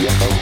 Yeah.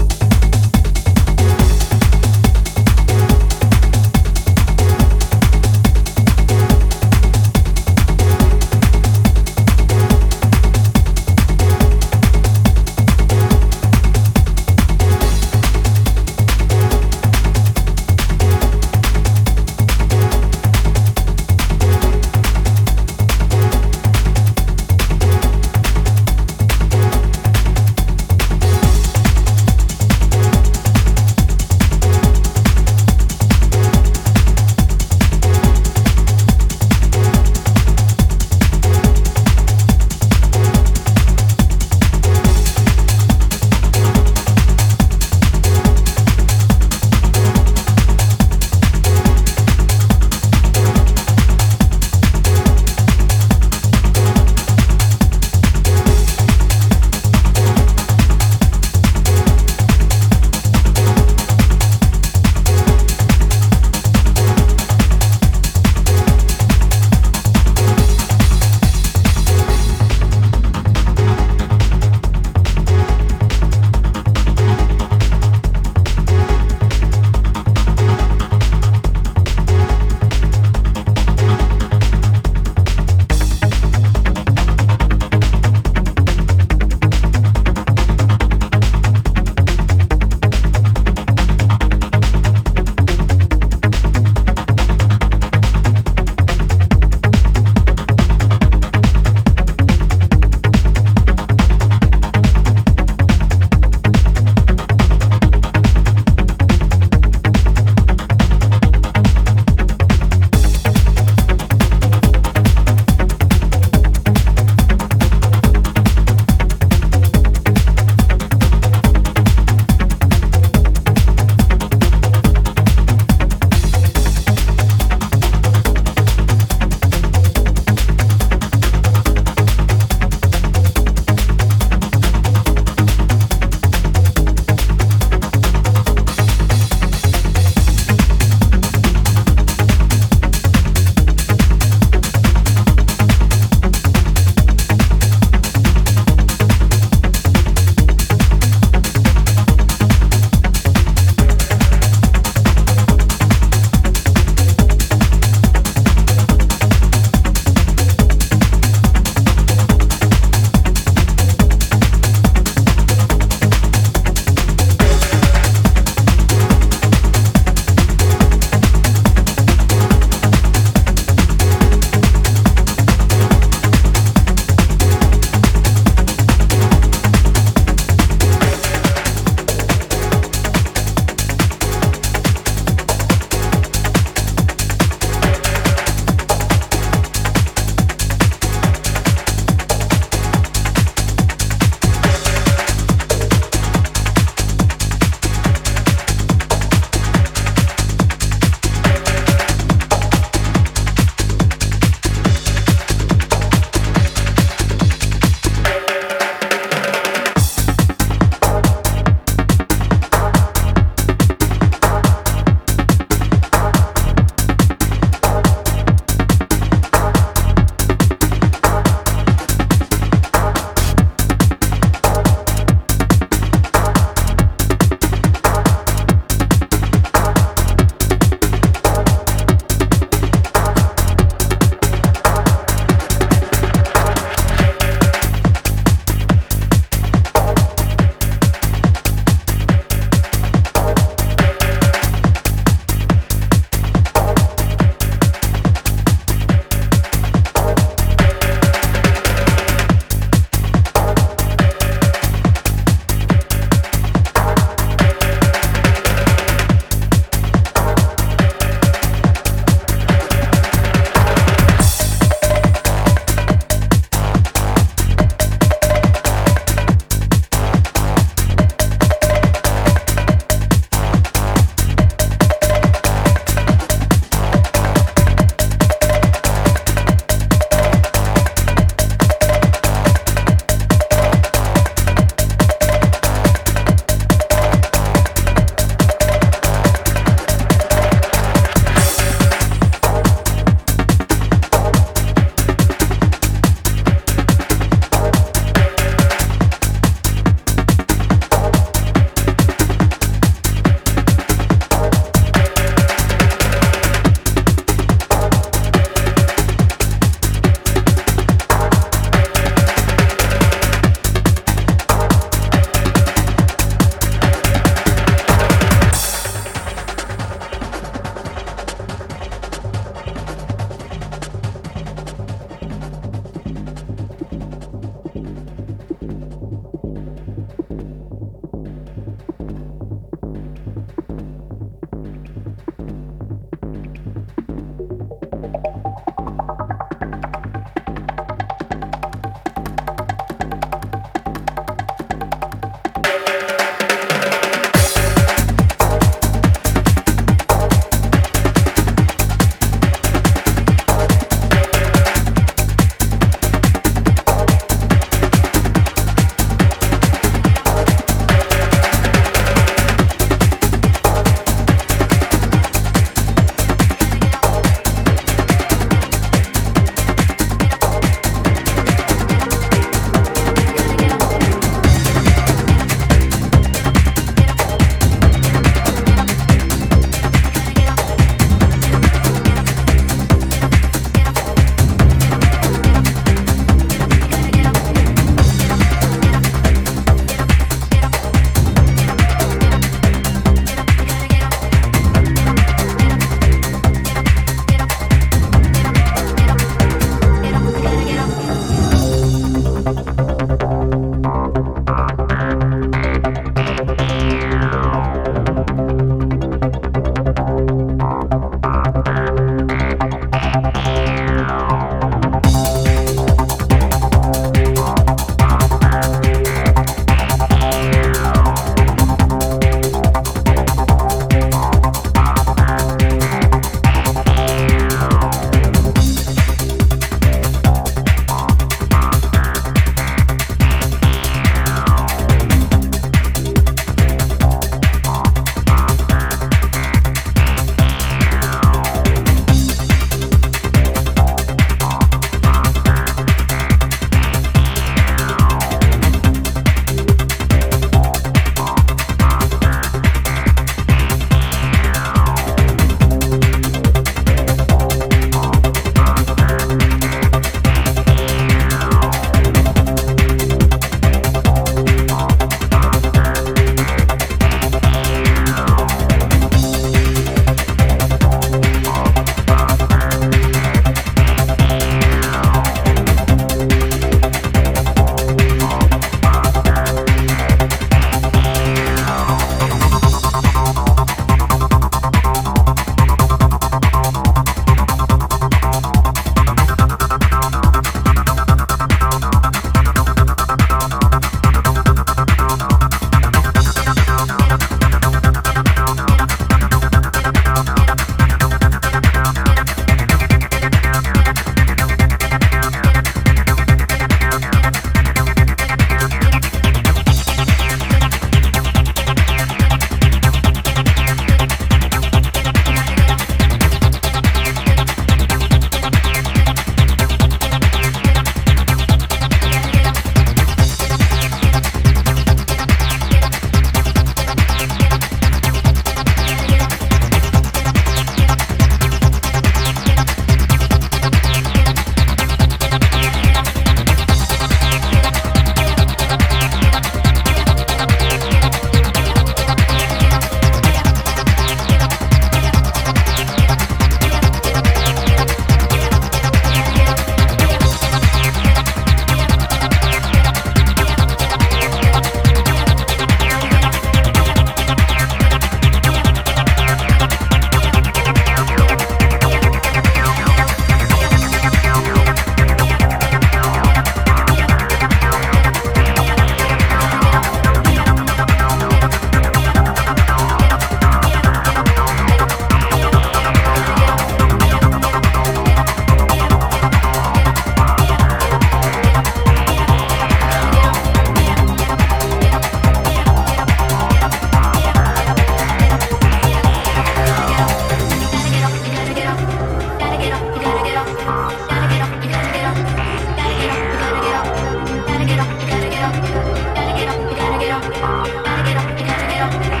Pero.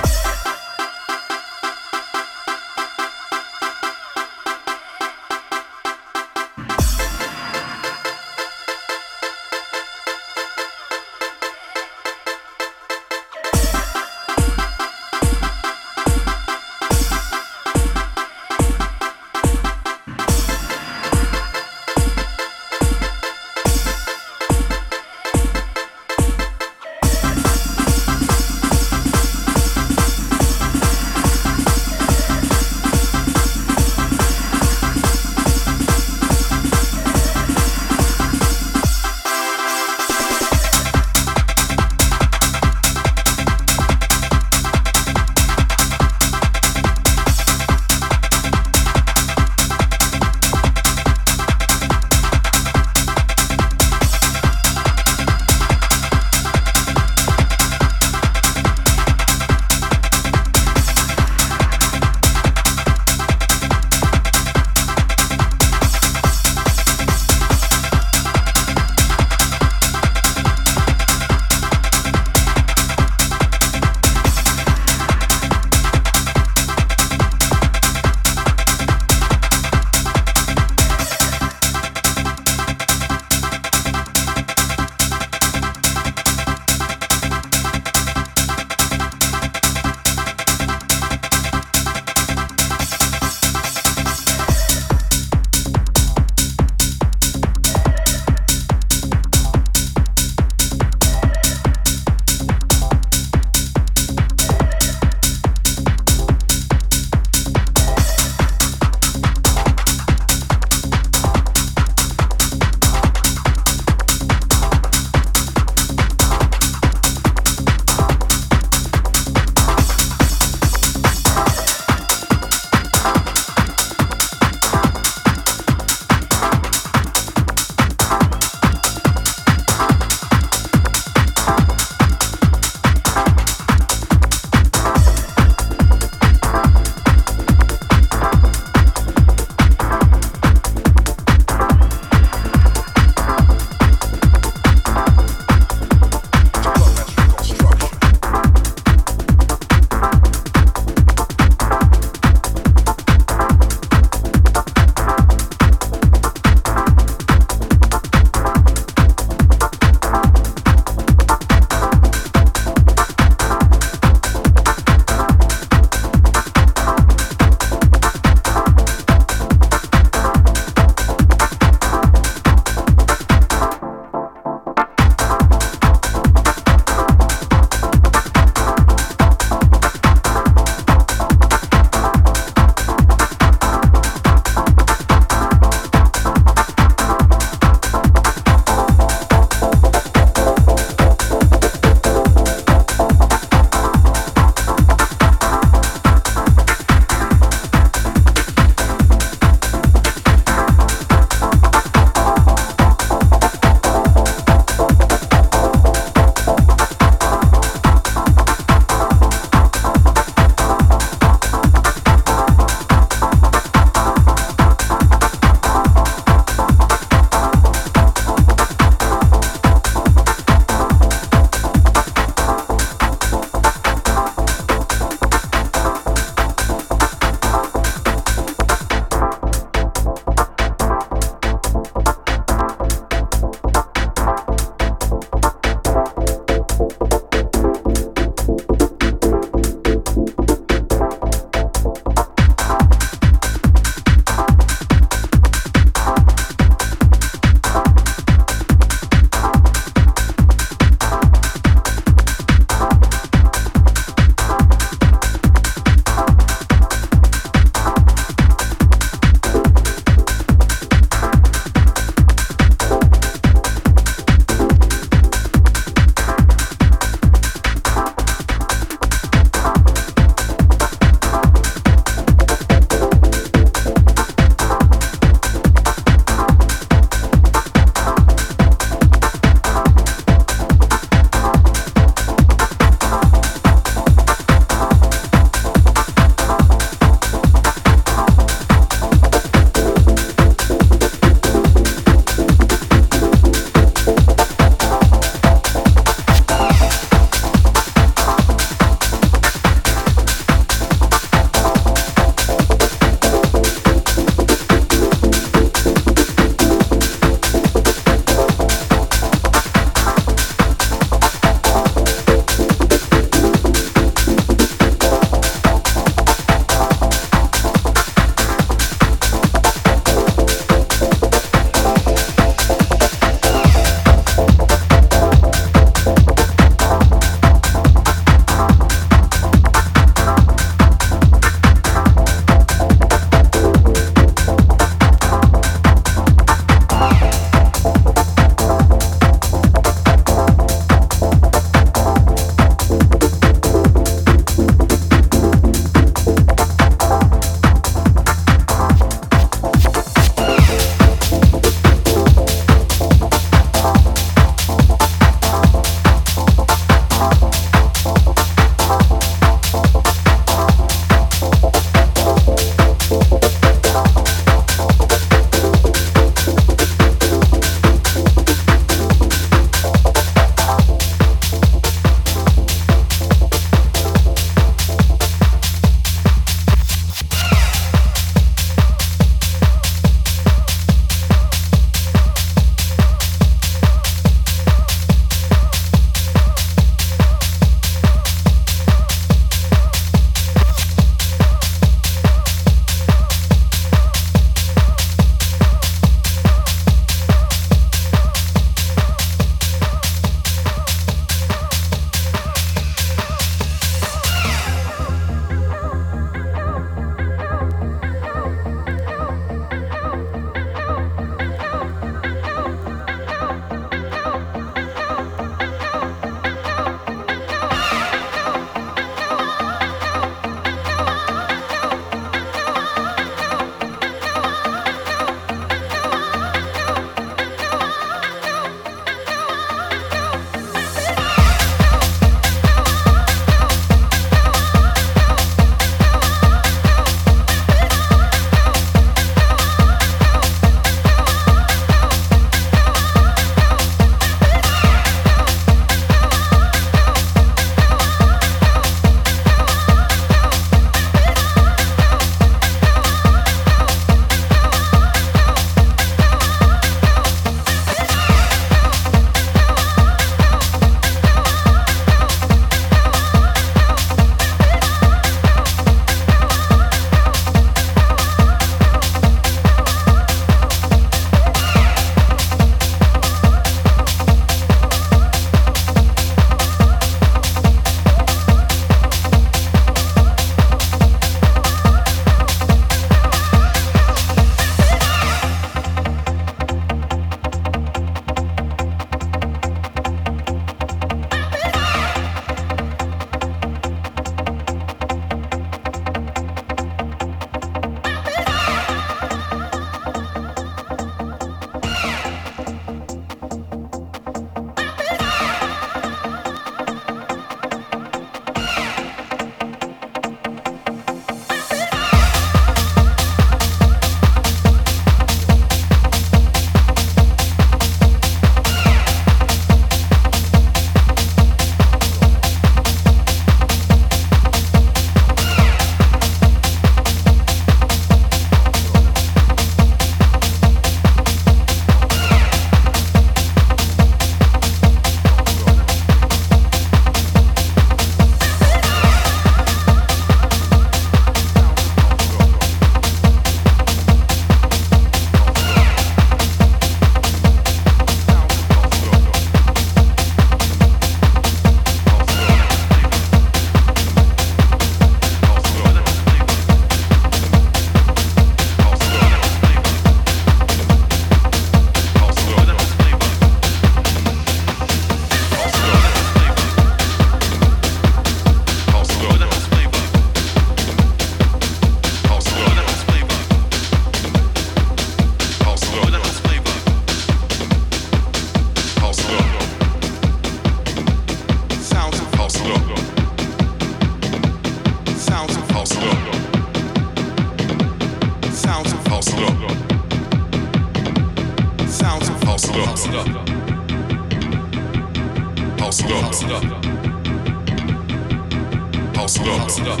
it up. House it up.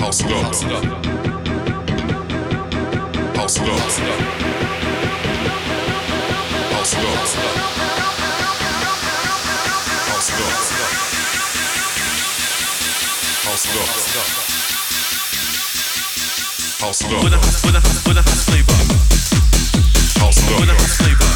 House it up. House it up. House it up. House it up. House it up. House it up. House it up. House it up. House it up. House it up.